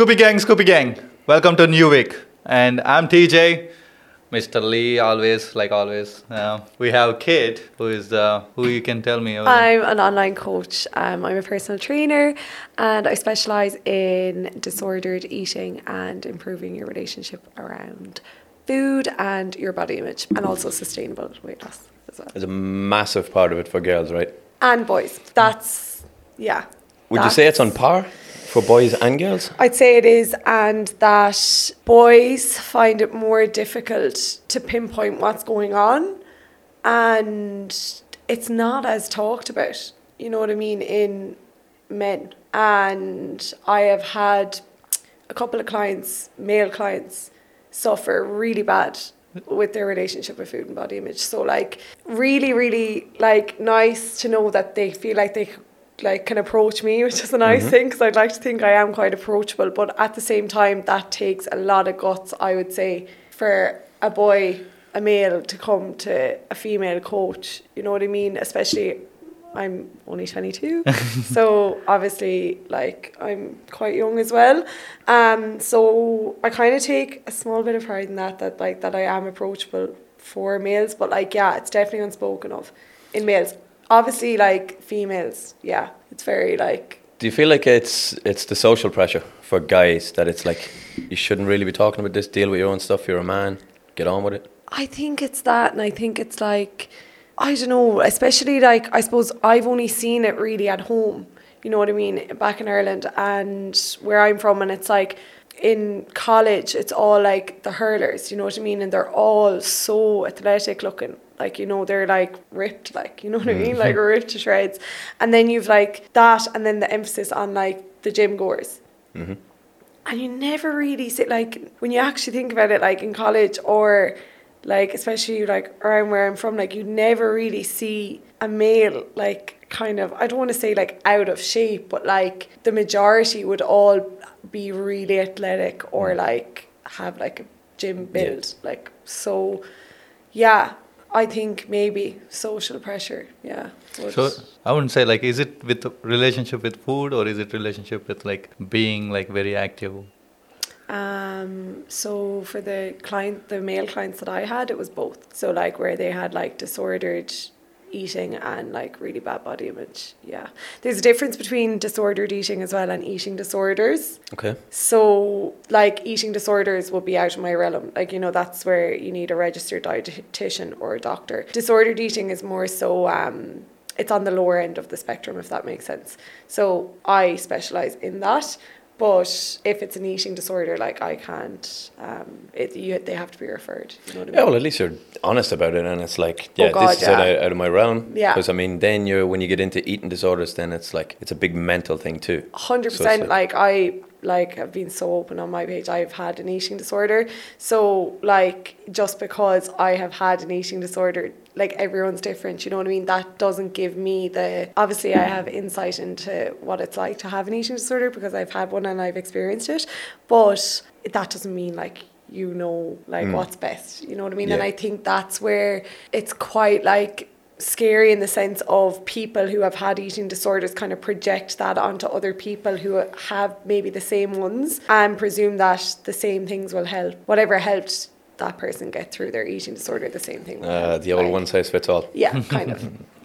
Scoopy Gang, Scoopy Gang. Welcome to New Week. And I'm TJ. Mr. Lee, always, like always. Uh, we have Kate, who is, uh, who you can tell me. about. I'm an online coach. Um, I'm a personal trainer and I specialise in disordered eating and improving your relationship around food and your body image and also sustainable weight loss as well. There's a massive part of it for girls, right? And boys. That's, yeah. Would you say it's on par for boys and girls? I'd say it is, and that boys find it more difficult to pinpoint what's going on, and it's not as talked about. You know what I mean in men, and I have had a couple of clients, male clients, suffer really bad with their relationship with food and body image. So like really, really like nice to know that they feel like they like can approach me, which is a nice thing because I'd like to think I am quite approachable. But at the same time, that takes a lot of guts, I would say, for a boy, a male, to come to a female coach. You know what I mean? Especially I'm only 22, so obviously, like, I'm quite young as well. Um, so I kind of take a small bit of pride in that, that like that I am approachable for males. But like, yeah, it's definitely unspoken of in males. Obviously, like females, yeah, it's very like Do you feel like it's it's the social pressure for guys that it's like you shouldn't really be talking about this? Deal with your own stuff. You're a man. Get on with it. I think it's that, and I think it's like, I don't know, especially like, I suppose I've only seen it really at home, you know what I mean, back in Ireland and where I'm from, and it's like, in college, it's all like the hurlers, you know what I mean, and they're all so athletic looking. Like, you know, they're like ripped, like, you know what I mm. mean? Like ripped to shreds. And then you've like that, and then the emphasis on like the gym goers. Mm-hmm. And you never really see like when you actually think about it like in college or like especially like around where I'm from like you never really see a male like kind of I don't want to say like out of shape but like the majority would all be really athletic or mm. like have like a gym build like so yeah I think maybe social pressure yeah So I wouldn't say like, is it with relationship with food or is it relationship with like being like very active? Um, so for the client, the male clients that I had, it was both. So like where they had like disordered eating and like really bad body image. Yeah, there's a difference between disordered eating as well and eating disorders. Okay. So like eating disorders will be out of my realm. Like you know that's where you need a registered dietitian or a doctor. Disordered eating is more so. Um, it's on the lower end of the spectrum, if that makes sense. So I specialize in that. But if it's an eating disorder, like I can't, um, it, you, they have to be referred. You know what I mean? Yeah, well, at least you're honest about it, and it's like, yeah, Oh, God, this is out, yeah. out of my realm. Yeah. Because I mean, then you're when you get into eating disorders, then it's like it's a big mental thing too. hundred So percent. Like I like have been so open on my page. I've had an eating disorder. So like just because I have had an eating disorder, like everyone's different. You know what I mean? That doesn't give me the. Obviously, I have insight into what it's like to have an eating disorder because I've had one and I've experienced it. But that doesn't mean like you know like mm. what's best. You know what I mean? And I think that's where it's quite like scary in the sense of people who have had eating disorders kind of project that onto other people who have maybe the same ones and presume that the same things will help. Whatever helped that person get through their eating disorder, the same thing. Uh, the old Like, one size fits all. Yeah, kind of.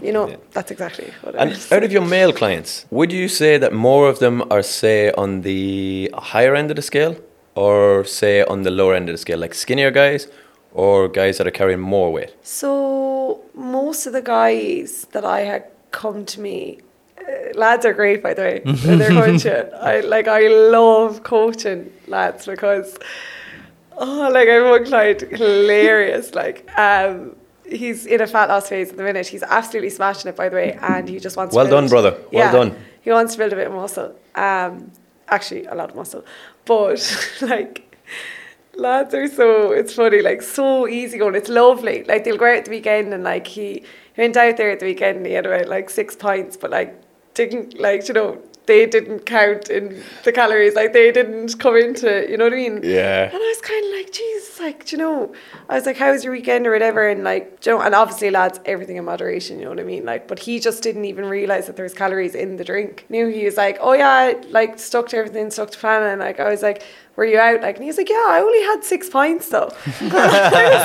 You know, Yeah. that's exactly what it And is. out of your male clients, would you say that more of them are, say, on the higher end of the scale, or say on the lower end of the scale, like skinnier guys, or guys that are carrying more weight? So most of the guys that I had come to me, uh, lads are great by the way. they're coaching. I like I love coaching lads because oh like I have one hilarious like um. He's in a fat loss phase at the minute. He's absolutely smashing it, by the way, and he just wants. to Well done, brother. Well Yeah, done. He wants to build a bit of muscle. Um, actually, a lot of muscle, but like lads are so it's funny like so easy going it's lovely like they'll go out at the weekend and like he, he went out there at the weekend and he had about like six pints but like didn't like you know they didn't count in the calories, like they didn't come into, it, you know what I mean? Yeah. And I was kind of like, Jesus, like, do you know, I was like, how was your weekend or whatever? And like, you know, and obviously, lads, everything in moderation, you know what I mean? Like, but he just didn't even realize that there was calories in the drink. Knew he was like, oh yeah, like stuck to everything, stuck to plan. And like, I was like, were you out? Like, and he was like, yeah, I only had six pints though. Like,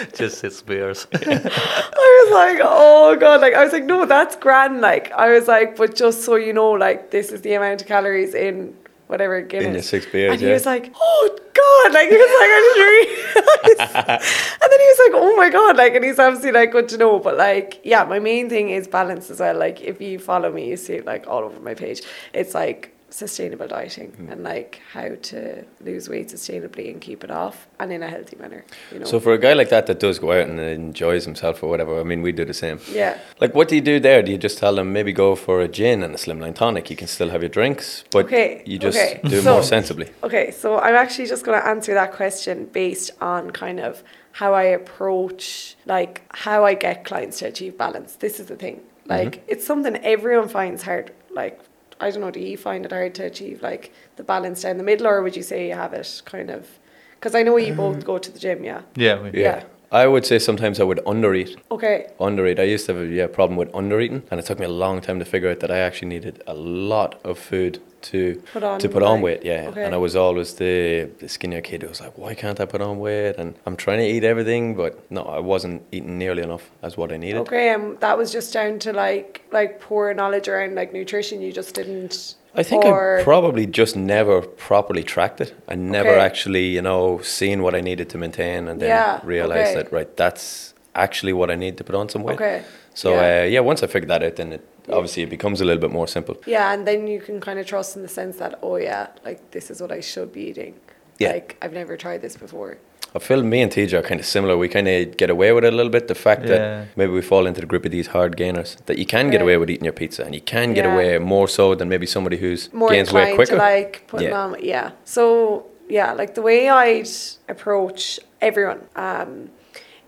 Just six beers. I was like, oh god, like I was like, no, that's grand. Like I was like, but just so you know, like this is the amount of calories in whatever Guinness. your six beers, And he yeah. was like, oh god, like he was like, I didn't realize. and then he was like, oh my god, like, and he's obviously like good to know. But like, yeah, my main thing is balance as well. Like if you follow me, you see it like all over my page. It's like sustainable dieting Mm. and like how to lose weight sustainably and keep it off and in a healthy manner. You know. So for a guy like that that does go out and enjoys himself or whatever, I mean, we do the same. yeah. Like, what do you do there? Do you just tell them maybe go for a gin and a slimline tonic? You can still have your drinks, but Okay, you just okay. do it So- more sensibly. Okay, so I'm actually just going to answer that question based on kind of how I approach, like how I get clients to achieve balance. This is the thing. Like it's something everyone finds hard. Like I don't know, do you find it hard to achieve like the balance down the middle, or would you say you have it kind of? Because I know you both mm. go to the gym, yeah. yeah. we- Yeah. Yeah. I would say sometimes I would undereat. Okay. Undereat. I used to have a yeah, problem with undereating, and it took me a long time to figure out that I actually needed a lot of food to Put on to put on weight. Yeah, Okay. and I was always the, the skinnier kid who was like, "Why can't I put on weight?" And I'm trying to eat everything, but no, I wasn't eating nearly enough as what I needed. Okay, and that was just down to like like poor knowledge around like nutrition. You just didn't. I think I probably just never properly tracked it. I never Okay. actually, you know, seen what I needed to maintain and then Yeah, realized okay. that right, that's actually what I need to put on some weight. Okay. So yeah. uh, yeah, once I figured that out, then it obviously it becomes a little bit more simple. Yeah, and then you can kind of trust in the sense that, oh yeah, like this is what I should be eating. Yeah. Like I've never tried this before. I feel me and TJ are kind of similar. We kind of get away with it a little bit. The fact Yeah. that maybe we fall into the group of these hard gainers, that you can get Right. away with eating your pizza, and you can get Yeah. away more so than maybe somebody who's More gains weight quicker. to like put Yeah. on yeah. So yeah, like the way I'd approach everyone um,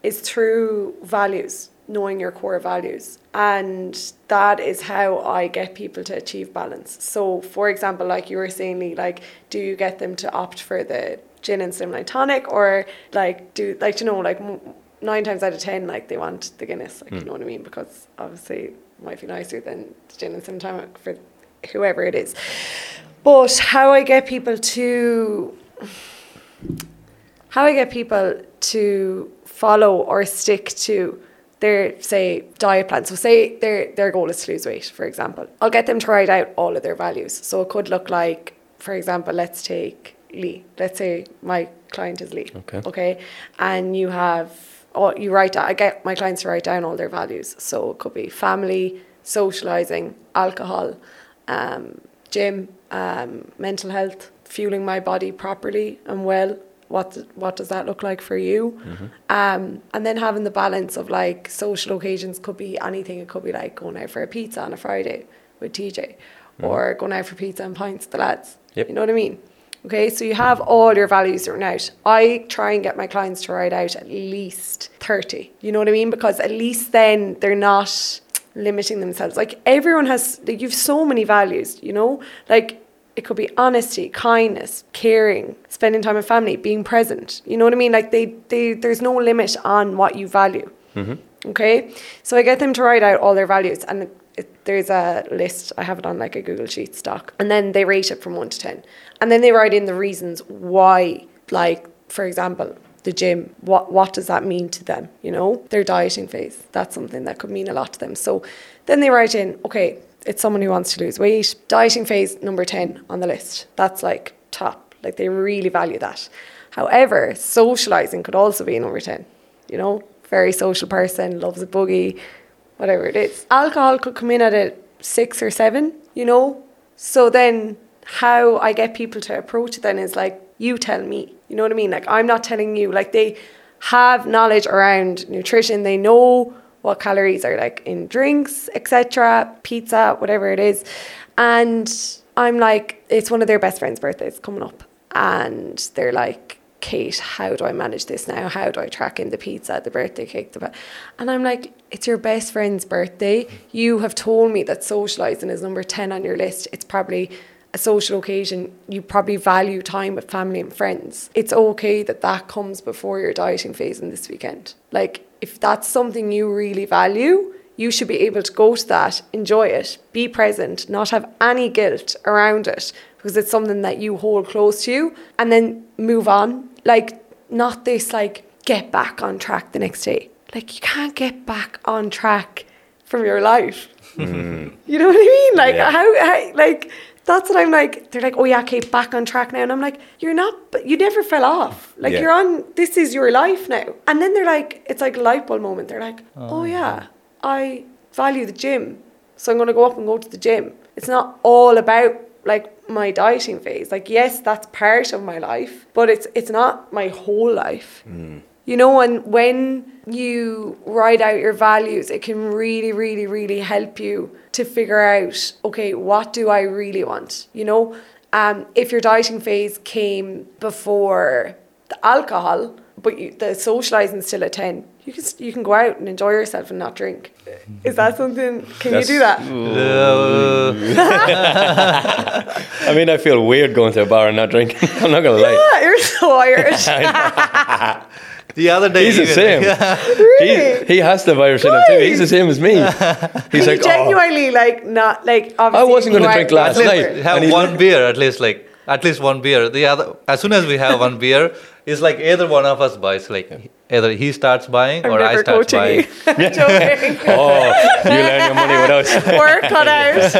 is through values, knowing your core values. And that is how I get people to achieve balance. So for example, like you were saying, Lee, like do you get them to opt for the gin and slimline tonic or like do like you know like nine times out of ten like they want the Guinness, like you hmm. know what I mean? Because obviously it might be nicer than the gin and slim tonic for whoever it is. But how I get people to how I get people to follow or stick to their say diet plan. So say their their goal is to lose weight, for example. I'll get them to write out all of their values. So it could look like, for example, let's take Lee. Let's say my client is Lee. Okay. Okay. And you have all you write I get my clients to write down all their values. So it could be family, socializing, alcohol, um, gym, um, mental health, fueling my body properly and well. What what does that look like for you? Um, and then having the balance of like social occasions could be anything. It could be like going out for a pizza on a Friday with TJ, or going out for pizza and pints with the lads. Yep. You know what I mean? Okay, so you have all your values written out. I try and get my clients to write out at least 30. You know what I mean? Because at least then they're not limiting themselves. Like everyone has, like, you've so many values, you know? Like it could be honesty, kindness, caring, spending time with family, being present. You know what I mean? Like they, they there's no limit on what you value. Mm-hmm. Okay, so I get them to write out all their values, and it, it, there's a list. I have it on like a Google Sheet doc, and then they rate it from one to ten, and then they write in the reasons why. Like for example, the gym. What what does that mean to them? You know, their dieting phase. That's something that could mean a lot to them. So then they write in, okay, it's someone who wants to lose weight. Dieting phase number ten on the list. That's like top. Like they really value that. However, socializing could also be number ten. You know, very social person, loves a boogie, whatever it is. Alcohol could come in at a six or seven, you know? So then how I get people to approach it then is like, you tell me. You know what I mean? Like I'm not telling you. Like they have knowledge around nutrition. They know what calories are like in drinks, etc., pizza, whatever it is. And I'm like, it's one of their best friends' birthdays coming up. And they're like, Kate, how do I manage this now? How do I track in the pizza, the birthday cake? The ba-" and I'm like, it's your best friend's birthday. You have told me that socializing is number 10 on your list. It's probably a social occasion. You probably value time with family and friends. It's okay that that comes before your dieting phase in this weekend. Like, if that's something you really value, you should be able to go to that, enjoy it, be present, not have any guilt around it because it's something that you hold close to you and then move on. Like, not this, like, get back on track the next day. Like, you can't get back on track from your life. Mm-hmm. You know what I mean? Like, Yeah. how, how, like, that's what I'm like. They're like, oh yeah, okay, back on track now. And I'm like, you're not, but you never fell off. Like, Yeah. you're on, this is your life now. And then they're like, it's like a light bulb moment. They're like, oh, oh. yeah, I value the gym. So I'm going to go up and go to the gym. It's not all about like my dieting phase. Like, yes, that's part of my life, but it's, it's not my whole life. Mm. You know, and when you write out your values, it can really, really, really help you to figure out, okay, what do I really want? You know, um, if your dieting phase came before the alcohol, but you, the socializing still at 10, you can, you can go out and enjoy yourself and not drink. Is that something, can you do that? I mean, I feel weird going to a bar and not drinking. I'm not gonna lie. Yeah, you're so Irish. The other day, He's the even- same. really? He, he has the virus in him too. He's the same as me. He's He like, oh, genuinely like not like obviously I wasn't gonna drink last At night. have And one like- beer at least like at least one beer the other as soon as we have one beer it's like either one of us buys like either he starts buying I'm or i never start coaching buying you. joking. oh, you learn your money with us. Work cut out.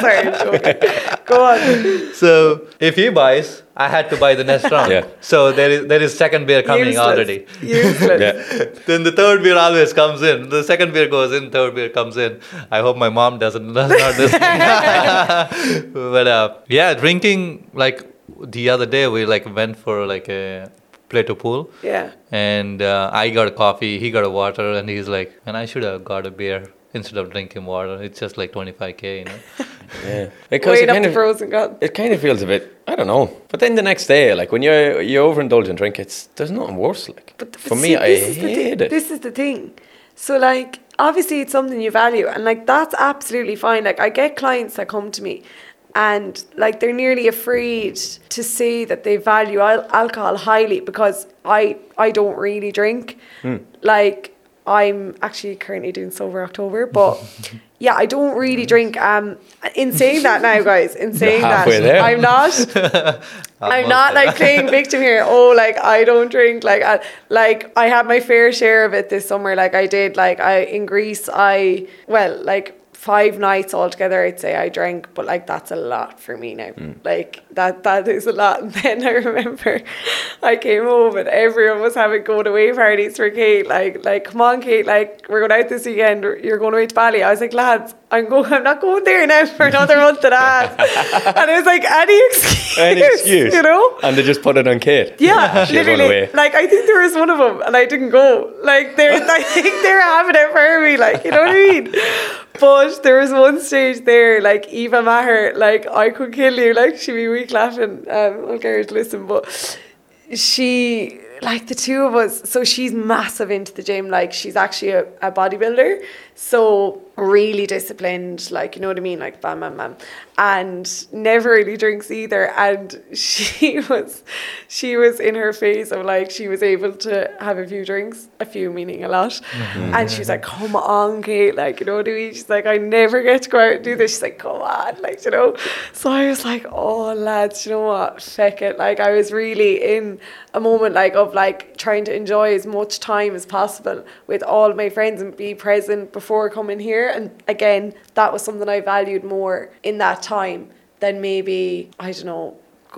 Sorry, joking. Go on. so if he buys i had to buy the next round Yeah. so there is there is second beer coming Useless. already Useless. Yeah. then the third beer always comes in the second beer goes in third beer comes in i hope my mom doesn't does not listen but uh, yeah drinking like the other day we like went for like a play to pool Yeah. and uh, I got a coffee, he got a water, and he's like, and I should have got a beer instead of drinking water. It's just like 25k, you know. Yeah. Because Weighing it kind of pros and it kind of feels a bit I don't know. But then the next day, like when you're you overindulge and drink, it's there's nothing worse. Like But th- for see, me, I this is the hate it. This is the thing. So like obviously it's something you value and like that's absolutely fine. Like I get clients that come to me and like they're nearly afraid to say that they value al- alcohol highly because I I don't really drink. Hmm. Like I'm actually currently doing sober October, but yeah, I don't really drink. Um, in saying that now, guys, in saying that, there. I'm not. I'm not like playing victim here. Oh, like I don't drink. Like I, like I had my fair share of it this summer. Like I did. Like I in Greece, I well, like five nights altogether. I'd say I drank, but like that's a lot for me now. Mm. Like that that is a lot. And then I remember I came home and everyone was having going away parties for Kate. Like like come on, Kate. Like we're going out this weekend. You're going away to Bali. I was like, lads, I'm going. I'm not going there now for another month and a half. and it was like any excuse. Any excuse, you know. and they just put it on Kate. Yeah, literally. Like I think there was one of them, and I didn't go. Like they're, I think they're having it for me. Like you know what I mean. But there was one stage there, like Eva Maher, like I could kill you. Like she'd be weak laughing. Um, her to listen, but she like the two of us so she's massive into the gym like she's actually a, a bodybuilder so really disciplined like you know what i mean like bam bam bam and never really drinks either. And she was she was in her phase of like she was able to have a few drinks a few meaning a lot. Mm-hmm. And she was like come on kate like you know what i mean? She's like i never get to go out and do this. She's like come on like you know? So i was like oh lads you know what? Feck it. Like i was really in a moment like of like trying to enjoy as much time as possible with all my friends and be present before coming here. And again that was something i valued more in that time than maybe i don't know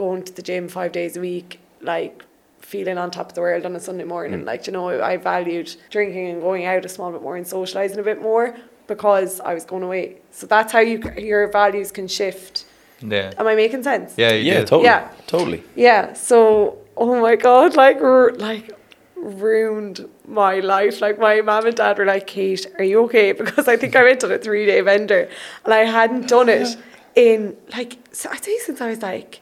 going to the gym five days a week like feeling on top of the world on a sunday morning mm. like you know i valued drinking and going out a small bit more and socializing a bit more because i was going away so that's how you your values can shift Yeah. am i making sense Yeah. Yeah, did. totally. Yeah. Totally. yeah. So, oh my god, like, ru- like ruined my life. Like my mom and dad were like, "Kate, are you okay?" Because I think I went on a three day bender and I hadn't done it in like so I think since I was like.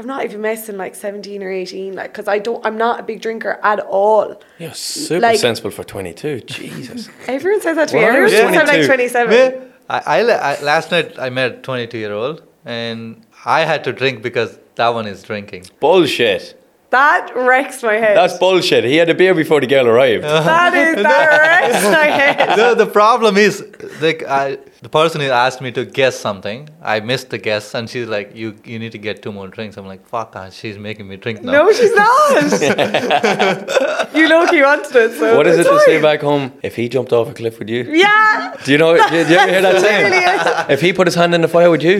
I'm not even missing like 17 or 18, like, because I don't, I'm not a big drinker at all. You're super Like- sensible for 22. Jesus. Everyone says that to me. Well, I Everyone was says I'm like 27. Me, I, I, I last night I met a 22 year old and I had to drink because that one is drinking. Bullshit. That wrecks my head. That's bullshit. He had a beer before the girl arrived. that is, that wrecks my head. the, the problem is like I, the person who asked me to guess something i missed the guess and she's like you you need to get two more drinks i'm like fuck ah, she's making me drink now No, she's not. you low-key wanted it, so What is it it's to say back home? If he jumped off a cliff with you? Yeah. Do you know? Do you, do you ever hear that saying? If he put his hand in the fire with you,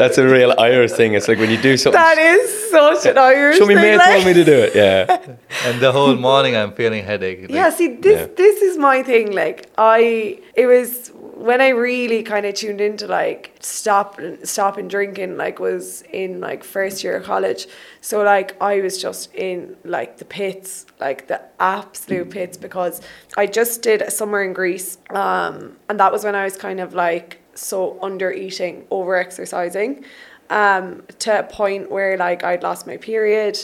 that's a real Irish thing. It's like when you do something. That is such an Irish Show me thing. mate like- told me to do it. Yeah. and the whole morning i'm feeling headache like, Yeah, see, this Yeah. this is my thing. Like, I it was when I really kind of tuned into like stop stopping drinking. Like, was in like first year of college. So like, I was just in like the pits, like the absolute pits, because I just did a summer in Greece, um, and that was when I was kind of like so under eating, over exercising, um, to a point where like I'd lost my period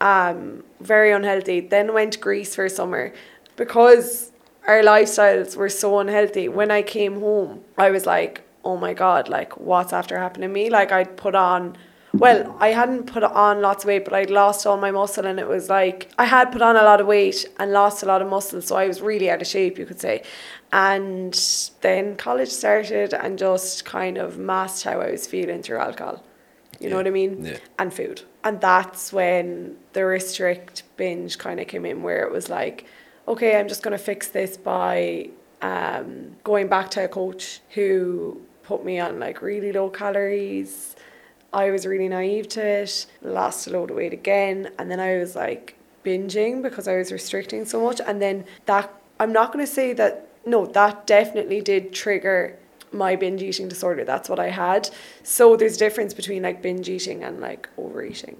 um, very unhealthy. Then went to Greece for summer because our lifestyles were so unhealthy. When I came home, I was like, oh my God, like what's after happening to me? Like I'd put on, well, I hadn't put on lots of weight, but I'd lost all my muscle and it was like, I had put on a lot of weight and lost a lot of muscle. So I was really out of shape, you could say. And then college started and just kind of masked how I was feeling through alcohol. You know what I mean? Yeah. And food. And that's when the restrict binge kind of came in, where it was like, okay, I'm just going to fix this by um, going back to a coach who put me on like really low calories. I was really naive to it, lost a load of weight again. And then I was like binging because I was restricting so much. And then that, I'm not going to say that, no, that definitely did trigger my binge eating disorder. That's what I had. So there's a difference between like binge eating and like overeating.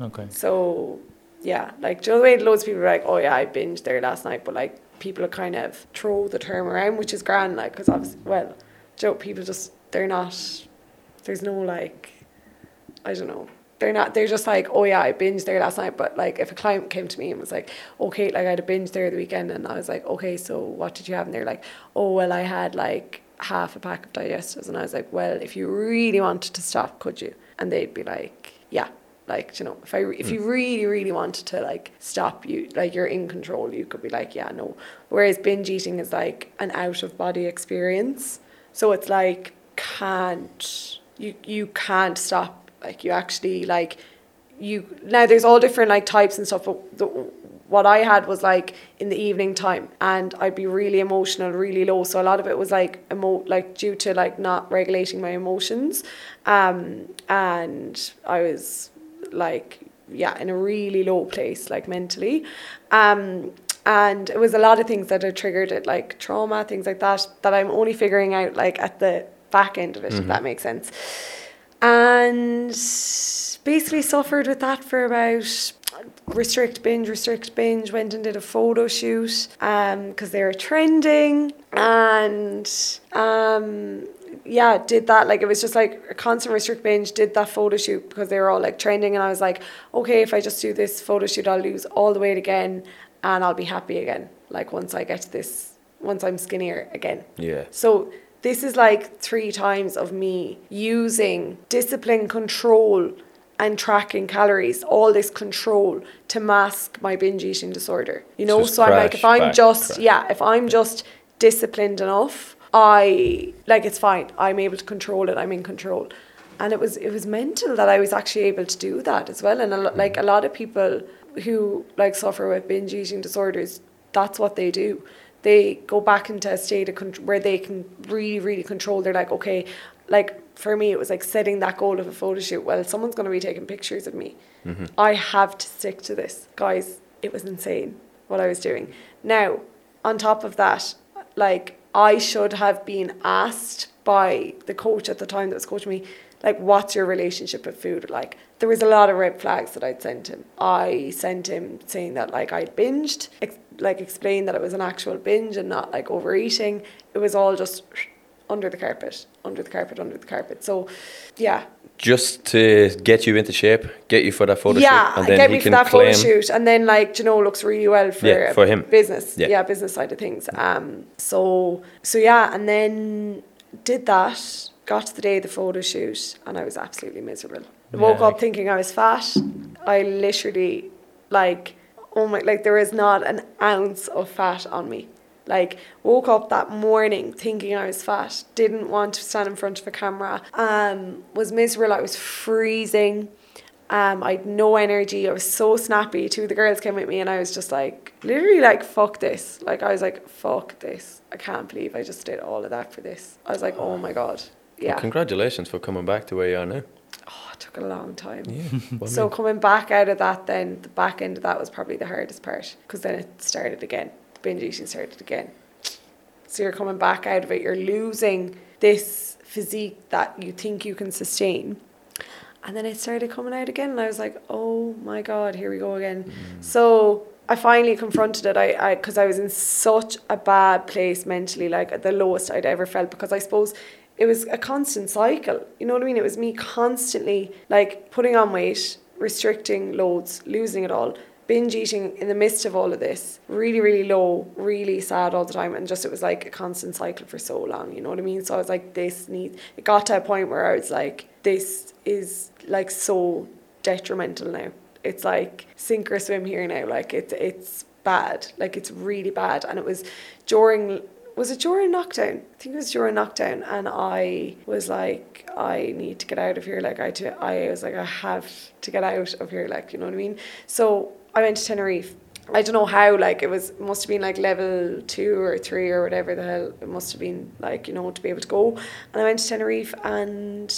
okay So yeah, like you the way loads of people are like, oh yeah, I binged there last night, but like people are kind of throw the term around, which is grand, like because obviously, well, Joe, people just they're not. There's no like, I don't know. They're not. They're just like, oh yeah, I binged there last night. But like, if a client came to me and was like, okay, like I had a binge there the weekend, and I was like, okay, so what did you have? And they're like, oh well, I had like half a pack of digestives, and I was like, well, if you really wanted to stop, could you? And they'd be like, yeah, like you know, if I re- if you really really wanted to like stop, you like you're in control. You could be like, yeah, no. Whereas binge eating is like an out of body experience, so it's like can't you you can't stop. Like you actually like you now there's all different like types and stuff but the, what I had was like in the evening time and I'd be really emotional really low so a lot of it was like emo like due to like not regulating my emotions um and I was like yeah in a really low place like mentally. Um and it was a lot of things that had triggered it like trauma things like that that I'm only figuring out like at the back end of it if that makes sense. And basically suffered with that for about restrict binge restrict binge went and did a photo shoot um because they were trending. And um yeah did that like it was just like a constant restrict binge did that photo shoot because they were all like trending and I was like okay if I just do this photo shoot I'll lose all the weight again and I'll be happy again like once I get to this once I'm skinnier again Yeah. so this is like three times of me using discipline, control, and tracking calories, all this control to mask my binge eating disorder. You know, so I'm like, if I'm back, just, crash. yeah, if I'm just disciplined enough, I like it's fine. I'm able to control it. I'm in control. And it was it was mental that I was actually able to do that as well. And a lo- like a lot of people who like suffer with binge eating disorders, that's what they do. They go back into a state of con- where they can really really control. They're like, okay, like for me it was like setting that goal of a photo shoot. Well, someone's going to be taking pictures of me. Mm-hmm. I have to stick to this, guys. It was insane what I was doing. Now, on top of that, like I should have been asked by the coach at the time that was coaching me, like, what's your relationship with food? Like, there was a lot of red flags that I'd sent him. I sent him saying that like I'd binged, ex- like explained that it was an actual binge and not like overeating. It was all just under the carpet, under the carpet, under the carpet. So, yeah, Just to get you into shape, get you for that photo yeah, shoot, and then get me for can that claim. photo shoot, and then like you know looks really well for, Yeah, for him. business, Yeah. yeah. business side of things. Um, so so yeah, and then did that. Got to the day of the photo shoot, and I was absolutely miserable. I woke Yeah. up thinking I was fat. I literally like oh my like there is not an ounce of fat on me. Like woke up that morning thinking I was fat, didn't want to stand in front of a camera, um, was miserable. I was freezing. Um, I had no energy. I was so snappy. Two of the girls came with me, and I was just like, literally, like, fuck this. Like, I was like, fuck this. I can't believe I just did all of that for this. I was like, oh my god, yeah. Well, congratulations for coming back to where you are now. oh, it took a long time. Yeah. So coming back out of that, then the back end of that was probably the hardest part because then it started again. Binge eating started again. So you're coming back out of it. You're losing this physique that you think you can sustain, and then it started coming out again. And I was like, oh my god, here we go again. Mm. So I finally confronted it. I because I, was in such a bad place mentally, like at the lowest I'd ever felt. Because I suppose it was a constant cycle. You know what I mean? It was me constantly like putting on weight, restricting loads, losing it all, binge eating in the midst of all of this, really, really low, really sad all the time. And just it was like a constant cycle for so long. You know what I mean? So I was like, this needs, it got to a point where I was like, this is like so detrimental now. It's like sink or swim here now. Like it's it's bad. Like it's really bad. And it was during was it during lockdown? I think it was during lockdown, and I was like, I need to get out of here. Like I, to, I was like, I have to get out of here. Like you know what I mean. So I went to Tenerife. I don't know how. Like it was must have been like level two or three or whatever the hell it must have been. Like you know to be able to go. And I went to Tenerife and.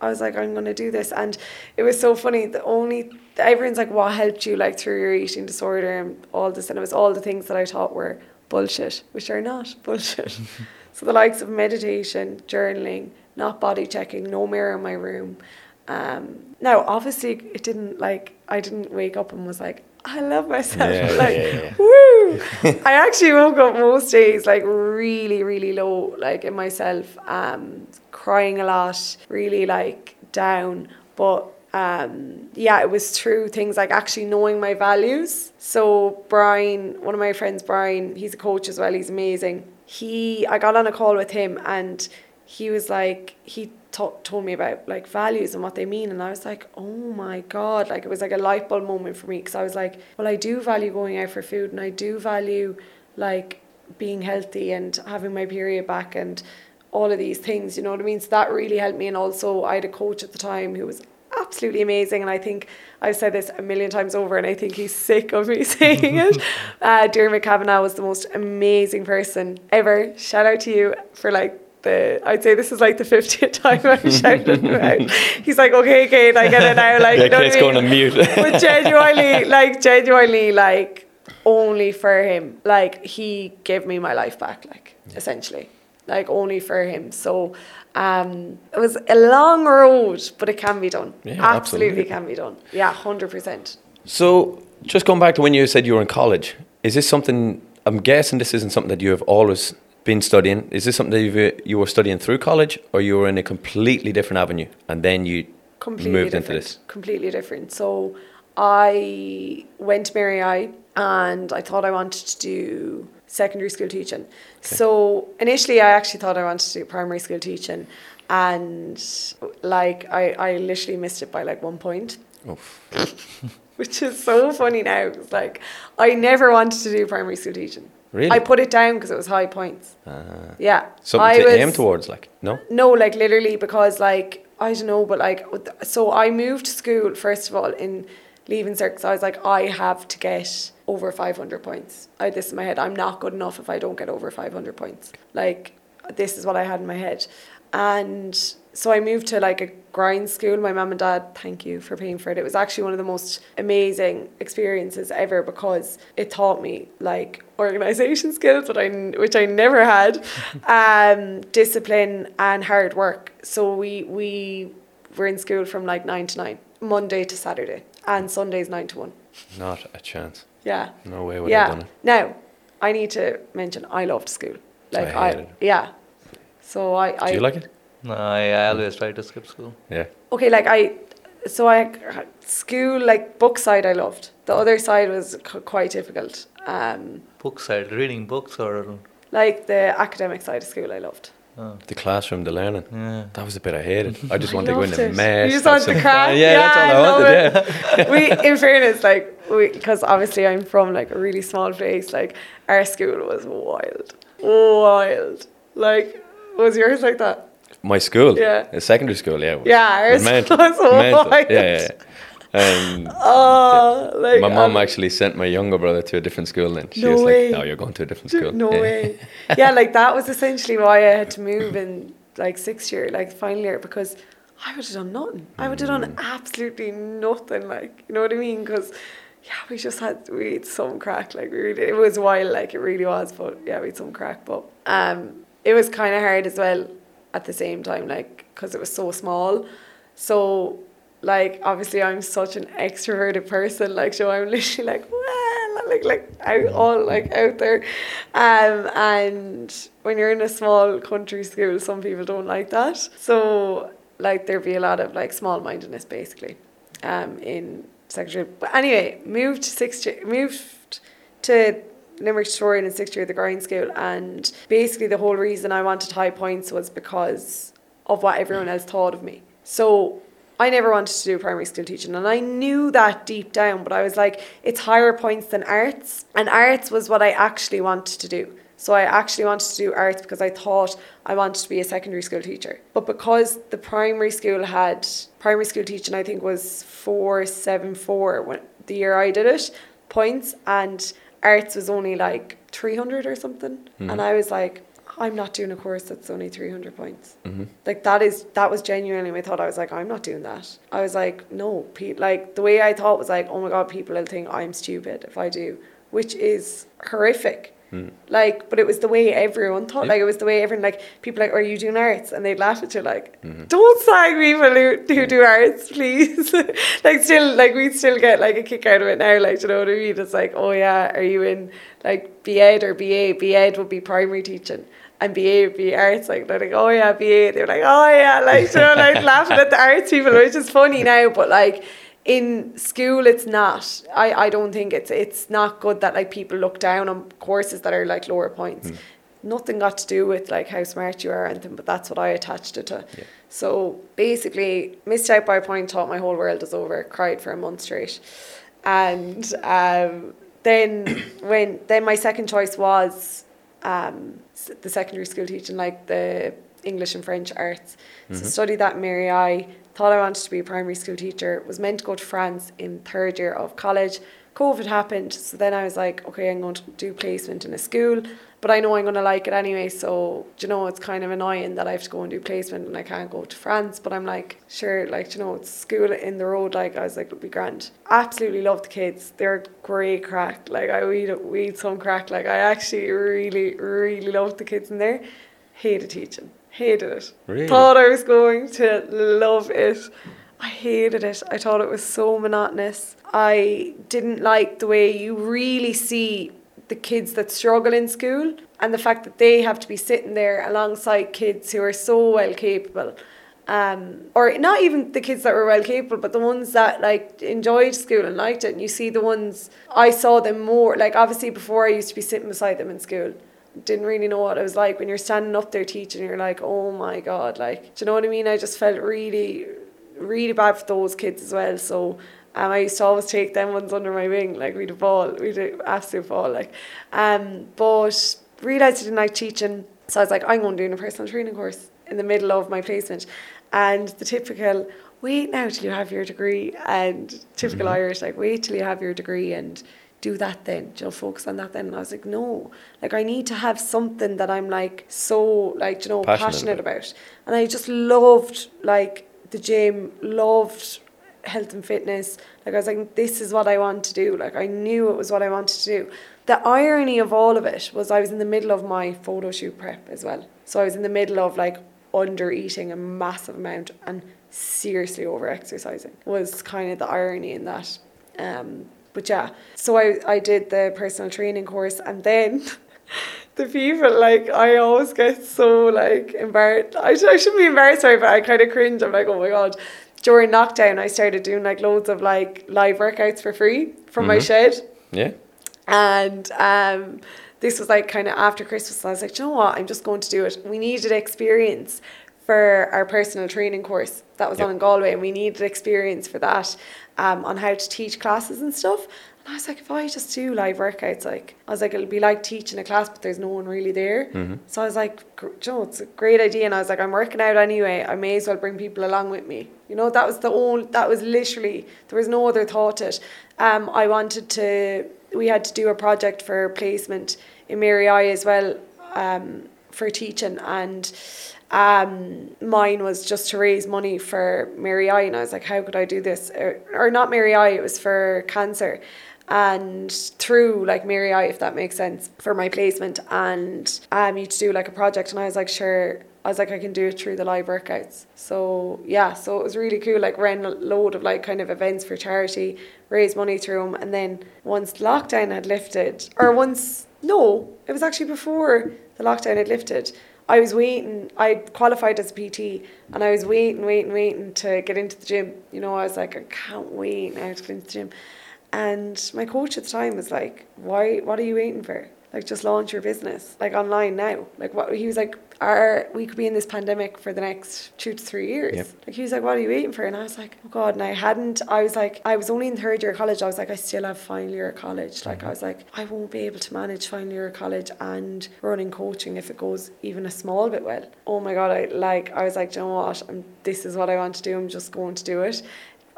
I was like, I'm gonna do this, and it was so funny. The only everyone's like, what helped you like through your eating disorder and all this, and it was all the things that I thought were bullshit, which are not bullshit. so the likes of meditation, journaling, not body checking, no mirror in my room. Um, now, obviously, it didn't like I didn't wake up and was like, I love myself. Yeah, like, yeah, yeah. woo! I actually woke up most days like really, really low, like in myself, um, crying a lot, really like down. But um, yeah, it was through things like actually knowing my values. So Brian, one of my friends, Brian, he's a coach as well. He's amazing. He, I got on a call with him, and he was like, he ta- told me about like values and what they mean, and I was like, oh my god, like it was like a light bulb moment for me because I was like, well, I do value going out for food, and I do value like being healthy and having my period back and all of these things, you know what I mean? So that really helped me. And also, I had a coach at the time who was absolutely amazing. And I think I've said this a million times over, and I think he's sick of me saying it. Uh, Dermot Kavanagh was the most amazing person ever. Shout out to you for like the, I'd say this is like the 50th time I'm shouting him out. He's like, okay, Kate, I get it now. Like, Yeah, you know Kate's going on mute. but genuinely, like genuinely, like only for him. Like he gave me my life back. Like essentially, like only for him. So um, it was a long road, but it can be done. Yeah, absolutely, absolutely. can be done. Yeah, hundred percent. So, just going back to when you said you were in college, is this something? I'm guessing this isn't something that you have always been studying. Is this something that you've, you were studying through college, or you were in a completely different avenue, and then you Completely moved different. into this? Completely different. So I went to Mary I and I thought I wanted to do secondary school teaching. So initially I actually thought I wanted to do primary school teaching and like I, I literally missed it by like one point. Which is so funny now. It's like I never wanted to do primary school teaching. Really? I put it down because it was high points. Ah. Yeah. Something I to was- aim towards, like no. no, like literally because like I don't know, but like so I moved to school first of all in leaving circus. I was like, I have to get over five hundred points. I had this in my head. I'm not good enough if I don't get over five hundred points. Like this is what I had in my head. And so I moved to like a grind school. My mum and dad, thank you for paying for it. It was actually one of the most amazing experiences ever because it taught me like organization skills, which I which I never had, um, discipline and hard work. So we we were in school from like nine to nine, Monday to Saturday, and Sundays nine to one. Not a chance. Yeah. No way would I have Yeah. done it. Now, I need to mention I loved school. Like I I, yeah. So I, I Do you like it? No, I, I always try to skip school. Yeah. okay, like I, so I school like book side I loved. The other side was c- quite difficult. Um, Book side, reading books or. like the academic side of school I loved. Oh, The classroom, the learning. yeah. That was the bit I hated. I just I wanted to go in loved and mess. You just wanted to some crack? fun. Yeah, Yeah, that's all I I love wanted. Yeah. we, in fairness, like, because obviously I'm from like a really small place, like, our school was wild. Wild. Like, was yours like that? My school. Yeah. secondary school. Yeah. was- Yeah, was ours mental. was mental. Yeah, yeah. yeah. Um, Oh, like, my mom um, actually sent my younger brother to a different school. Then she No was way. like, "No, you're going to a different school." No Yeah. way. Yeah, like that was essentially why I had to move in like sixth year, like final year, because I would have done nothing. I would have done Mm. absolutely nothing. Like you know what I mean? Because yeah, we just had we had some crack. Like we really, it was wild. Like it really was. But yeah, we had some crack. But um, it was kind of hard as well at the same time, like because it was so small. So like obviously I'm such an extroverted person. Like so I'm literally like well, like like out all like out there. Um, and when you're in a small country school, some people don't like that. So like there'd be a lot of like small mindedness basically, um, in secondary. But anyway, moved to sixth moved to Limerick Tutorial in sixth year the grind school, and basically the whole reason I wanted high points was because of what everyone else thought of me. So I never wanted to do primary school teaching, and I knew that deep down, but I was like, it's higher points than arts, and arts was what I actually wanted to do. So I actually wanted to do arts because I thought I wanted to be a secondary school teacher. But because the primary school had primary school teaching, I think was four seven four when the year I did it points, and arts was only like three hundred or something, mm-hmm. and I was like, I'm not doing a course that's only three hundred points. Mm-hmm. Like that is that was genuinely my thought. I was like, I'm not doing that. I was like, no, pe- like the way I thought was like, oh my god, people will think I'm stupid if I do, which is horrific. Like, but it was the way everyone thought. Yeah. Like, it was the way everyone like people like, are you doing arts? And they'd laugh at you like, mm-hmm. don't slag people who, who do arts, please. like, still, like we still get like a kick out of it now. Like, do you know what I mean? It's like, oh yeah, are you in like BEd or BA? BEd would be primary teaching. And BA would be arts, like they're like, oh yeah, BA. They're like, oh yeah, like you know, like laughing at the arts people, which is funny now, but like in school it's not. I, I don't think it's it's not good that like people look down on courses that are like lower points. Nothing got to do with like how smart you are or anything, but that's what I attached it to. Yeah. So basically missed out by a point, thought my whole world was over, cried for a month straight. And um, then when then my second choice was um, the secondary school teaching, like the English and French arts. So mm-hmm. studied that in Mary I. Thought I wanted to be a primary school teacher. Was meant to go to France in third year of college. COVID happened, so then I was like, okay, I'm going to do placement in a school, but I know I'm going to like it anyway. So do you know, it's kind of annoying that I have to go and do placement and I can't go to France. But I'm like, sure, like do you know, it's school in the road. Like I was like, it'll be grand. Absolutely love the kids. They're great crack. Like I weed weed some crack. Like I actually really really loved the kids in there. Hated teaching. Hated it. Really? Thought I was going to love it. I hated it. I thought it was so monotonous. I didn't like the way you really see the kids that struggle in school and the fact that they have to be sitting there alongside kids who are so well capable. Um, or not even the kids that were well capable, but the ones that like enjoyed school and liked it. And you see the ones I saw them more. Like obviously before I used to be sitting beside them in school didn't really know what it was like when you're standing up there teaching you're like oh my god like do you know what I mean? I just felt really really bad for those kids as well. So um, I used to always take them ones under my wing like we'd a ball we'd a absolute ball like um, but realised I didn't like teaching. So I was like I'm going to do a personal training course in the middle of my placement. And the typical wait now till you have your degree and typical Irish like wait till you have your degree and do that then, Do you know, focus on that then. And I was like, no, like I need to have something that I'm like so like, you know, Passionate passionate, about. about. And I just loved like the gym, loved health and fitness. Like I was like, this is what I want to do. Like I knew it was what I wanted to do. The irony of all of it was I was in the middle of my photo shoot prep as well. So I was in the middle of like under eating a massive amount and seriously over exercising was kind of the irony in that. Um, but yeah, so I, I did the personal training course and then the people like I always get so like embarrassed. I, I shouldn't be embarrassed, sorry, but I kind of cringe. I'm like, oh my god. During lockdown, I started doing like loads of like live workouts for free from my Mhm. shed, Yeah. and um, this was like kind of after Christmas. I was like, you know what? I'm just going to do it. We needed experience for our personal training course that was Yep. on in Galway, and we needed experience for that um, on how to teach classes and stuff. And I was like, if I just do live workouts, like I was like, it'll be like teaching a class, but there's no one really there. Mhm. So I was like, you know, it's a great idea. And I was like, I'm working out anyway. I may as well bring people along with me. You know, that was the only, that was literally, there was no other thought to it. Um, I wanted to, we had to do a project for placement in Mary I as well um, for teaching. And um, mine was just to raise money for Mary I. And I was like, how could I do this? Or, or not Mary I, it was for cancer and through like Mary I, if that makes sense, for my placement. And um, you to do like a project, and I was like, sure. I was like, I can do it through the live workouts. So yeah, so it was really cool. Like ran a load of like kind of events for charity, raise money through them, and then once lockdown had lifted, or once no, it was actually before the lockdown had lifted. I was waiting. I qualified as a PT, and I was waiting, waiting, waiting to get into the gym. You know, I was like, I can't wait now to get into the gym. And my coach at the time was like, "Why? What are you waiting for? Like, just launch your business, like online now. Like, what?" He was like, "Are we could be in this pandemic for the next two to three years?" Yep. Like, he was like, "What are you waiting for?" And I was like, "Oh God!" And I hadn't. I was like, I was only in third year of college. I was like, I still have final year of college. Like, uh-huh. I was like, I won't be able to manage final year of college and running coaching if it goes even a small bit well. Oh my God! I like. I was like, "Do you know what? I'm, this is what I want to do. I'm just going to do it.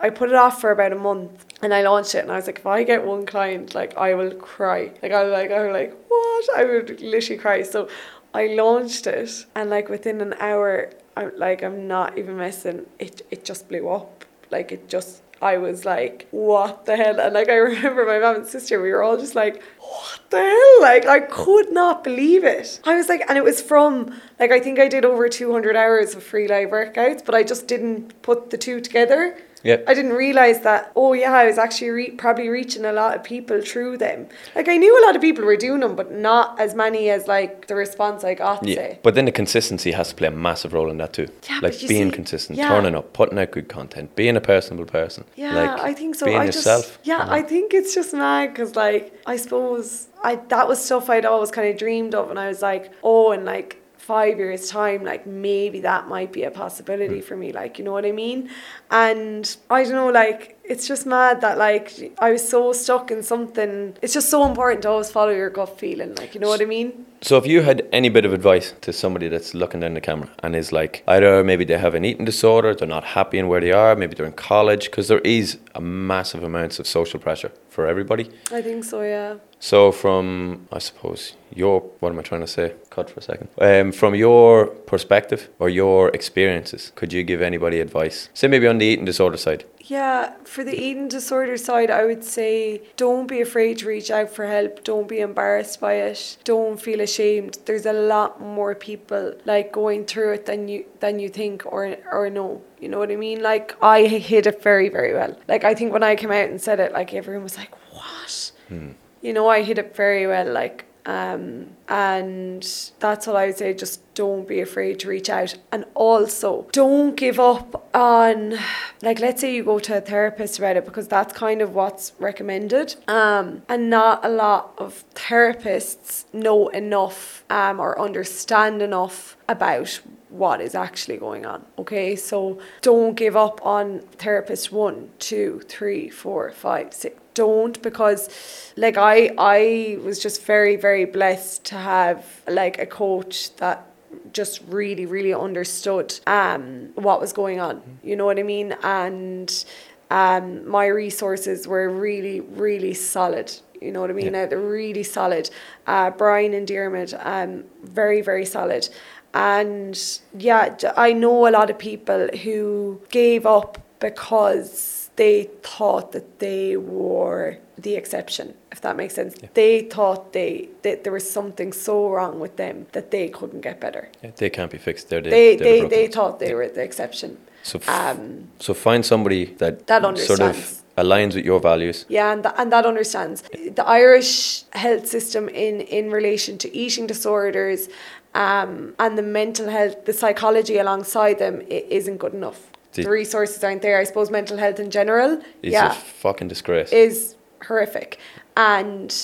I put it off for about a month and I launched it and I was like, if I get one client, like I will cry. Like I was like, I was like, what? I would literally cry. So I launched it and like within an hour, I'm like, I'm not even messing. It it just blew up. Like it just. I was like, what the hell? And like I remember my mom and sister, we were all just like, what the hell? Like I could not believe it. I was like, and it was from like I think I did over two hundred hours of free live workouts, but I just didn't put the two together. Yep. I didn't realize that. Oh yeah, I was actually re- probably reaching a lot of people through them. Like I knew a lot of people were doing them, but not as many as like the response I got. Yeah, Say. but then the consistency has to play a massive role in that too. Yeah, like being see- consistent, yeah. turning up, putting out good content, being a personable person. Yeah, like I think so. Being I yourself. just yeah, you know. I think it's just mad because like I suppose I that was stuff I'd always kind of dreamed of, and I was like, oh, and like five years time, like maybe that might be a possibility hmm. for me. Like you know what I mean? And I don't know, like it's just mad that like I was so stuck in something. It's just so important to always follow your gut feeling. Like you know what I mean? So, if you had any bit of advice to somebody that's looking down the camera and is like, either maybe they have an eating disorder, they're not happy in where they are, maybe they're in college, because there is a massive amounts of social pressure for everybody. I think so. Yeah. So, from I suppose your what am I trying to say? Cut for a second. Um, from your perspective or your experiences, could you give anybody advice? Say maybe on the eating disorder side. Yeah, for the eating disorder side, I would say don't be afraid to reach out for help. Don't be embarrassed by it. Don't feel ashamed. There's a lot more people like going through it than you than you think or or know. You know what I mean? Like I hid it very very well. Like I think when I came out and said it, like everyone was like, "What?" Hmm. You know, I hid it very well. Like um, and that's what I would say. Just don't be afraid to reach out, and also don't give up on, like, let's say you go to a therapist about it because that's kind of what's recommended. Um, and not a lot of therapists know enough um, or understand enough about what is actually going on. Okay, so don't give up on therapist one, two, three, four, five, six. Don't because like I I was just very, very blessed to have like a coach that just really, really understood um what was going on. You know what I mean? And um my resources were really, really solid. You know what I mean? Yeah. Uh, They're really solid. Uh, Brian and Dermot, um, very, very solid. And yeah, I know a lot of people who gave up because they thought that they were the exception, if that makes sense. They thought they that there was something so wrong with them that they couldn't get better. Yeah, they can't be fixed. They're the, They they're the they, they thought they Yeah. were the exception. So, f- Um, so find somebody that That sort of understands. aligns with your values. Yeah, and, th- and that understands the Irish health system in in relation to eating disorders, um, and the mental health, the psychology alongside them isn't good enough. The- The resources aren't there. I suppose mental health in general, It's yeah, a fucking disgrace. is horrific, and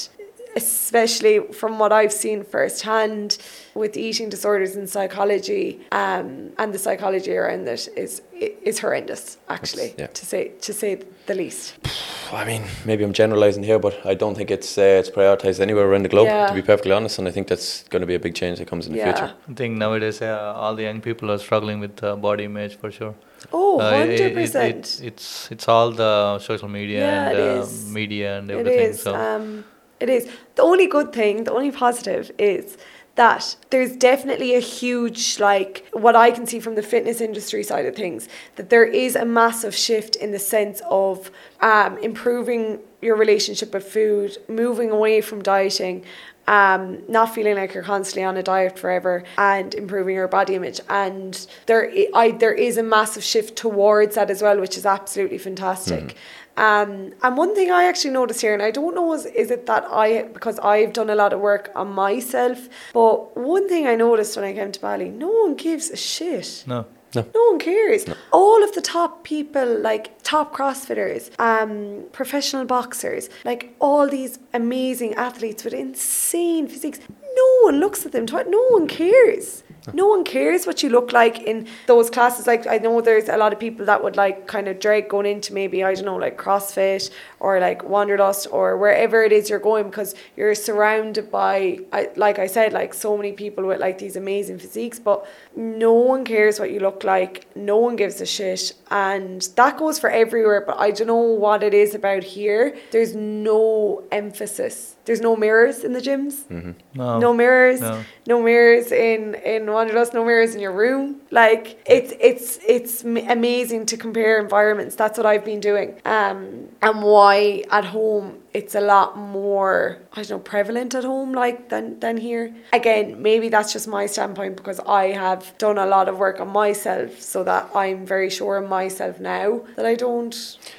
especially from what I've seen firsthand with eating disorders and psychology, um, and the psychology around it is is horrendous. Actually, yeah. to say to say the least. I mean, maybe I'm generalising here, but I don't think it's uh, it's prioritised anywhere around the globe. Yeah. To be perfectly honest, and I think that's going to be a big change that comes in the Yeah. future. I think nowadays uh, all the young people are struggling with uh, body image for sure. Oh, Uh, it- it- 100%. it- it's it's all the social media Yeah, and it media and everything. is. So Um, it is. The only good thing, the only positive is that there's definitely a huge, like, what I can see from the fitness industry side of things, that there is a massive shift in the sense of um, improving your relationship with food, moving away from dieting. Um, not feeling like you're constantly on a diet forever and improving your body image and there i- there is a massive shift towards that as well which is absolutely fantastic um, and one thing I actually noticed here, and I don't know is, is it that I, because I've done a lot of work on myself, but one thing I noticed when I came to Bali, no one gives a shit. no. No. No one cares. All of the top people, like top CrossFitters, um, professional boxers, like all these amazing athletes with insane physiques, no one looks at them. No one cares. No one cares what you look like in those classes. Like I know there's a lot of people that would like kind of drag going into maybe I don't know like CrossFit or like Wanderlust or wherever it is you're going because you're surrounded by I, like I said like so many people with like these amazing physiques, but no one cares what you look like. No one gives a shit, and that goes for everywhere. But I don't know what it is about here. There's no emphasis. There's no mirrors in the gyms. No. No mirrors. No. No mirrors in in Wanderlust. No mirrors in your room. Like it's it's it's amazing to compare environments. That's what I've been doing. Um, and why at home it's a lot more I don't know prevalent at home like than than here. Again, maybe that's just my standpoint because I have done a lot of work on myself, so that I'm very sure of myself now that I don't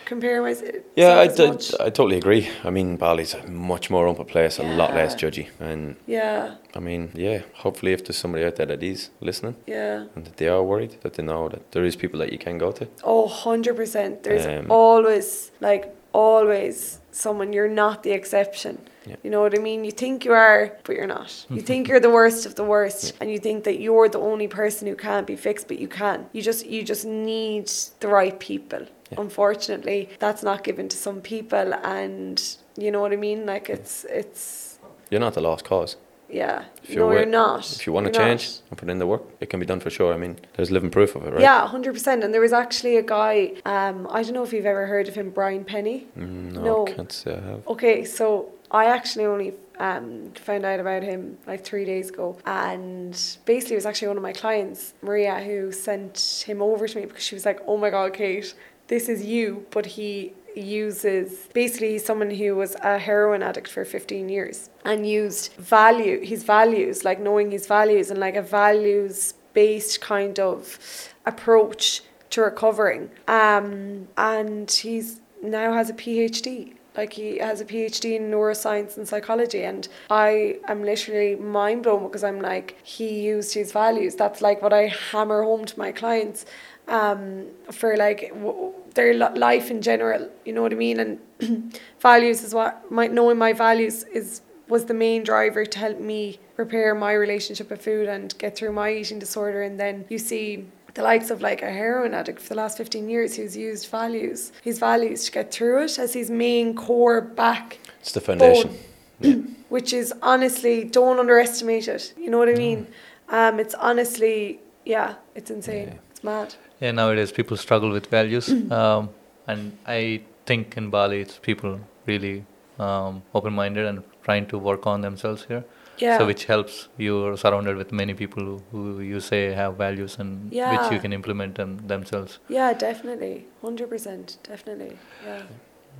compare myself. Yeah, I, as d- much. I totally agree. I mean, Bali's a much more open place, a lot less judgy, and yeah, I mean, yeah. Hopefully, if there's somebody out there that is listening yeah. and that they are worried, that they know that there is people that you can go to. Oh, 100%. There's Um, always, like, always someone, you're not the exception. Yeah. You know what I mean? You think you are, but you're not. You think you're the worst of the worst, and you think that you're the only person who can't be fixed, but you can. You just, you just need the right people. Unfortunately, that's not given to some people, and you know what I mean. Like it's, it's, You're not the lost cause. Yeah. If no, wor- you're not. If you want to You're change not. and put in the work, it can be done for sure. I mean, there's living proof of it, right? Yeah, hundred percent. And there was actually a guy. Um, I don't know if you've ever heard of him, Brian Penny. Mm, no, No. can't say I have. Okay, so I actually only um, found out about him like three days ago, and basically it was actually one of my clients, Maria, who sent him over to me because she was like, "Oh my God, Kate, this is you," but he uses basically someone who was a heroin addict for 15 years and used value his values like knowing his values and like a values based kind of approach to recovering. Um and he's now has a phd like he has a phd in neuroscience and psychology and i am literally mind blown because i'm like he used his values. That's like what i hammer home to my clients um, for like w- their life in general. You know what I mean? And values is what my knowing my values is was the main driver to help me repair my relationship with food and get through my eating disorder. And then you see the likes of like a heroin addict for the last 15 years who's used values, his values to get through it as his main core back It's the foundation. which is honestly don't underestimate it. You know what I mean? Um, it's honestly yeah, it's insane. Yeah. Mad. Yeah, nowadays people struggle with values, um, and I think in Bali it's people really um, open-minded and trying to work on themselves here. Yeah. So which helps you're surrounded with many people who, who you say have values and which you can implement them themselves. Yeah, definitely. 100%. Definitely. Yeah.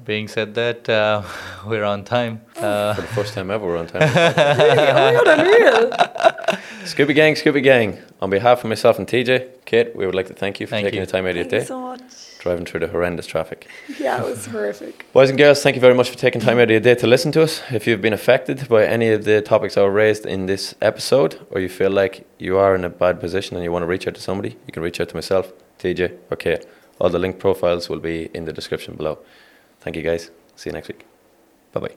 Being said that, uh, we're on time. Uh, For the first time ever, we're on time. Really? Oh my god, unreal. Scoopy Gang, Scoopy Gang. On behalf of myself and TJ, Kate, we would like to thank you for Thank taking you. the time out of your Thank you day. so much. driving through the horrendous traffic. Yeah, it was horrific. Boys and girls, thank you very much for taking time out of your day to listen to us. If you've been affected by any of the topics that were raised in this episode, or you feel like you are in a bad position and you want to reach out to somebody, you can reach out to myself, TJ, or Kate. All the link profiles will be in the description below. Thank you guys. See you next week. Bye bye.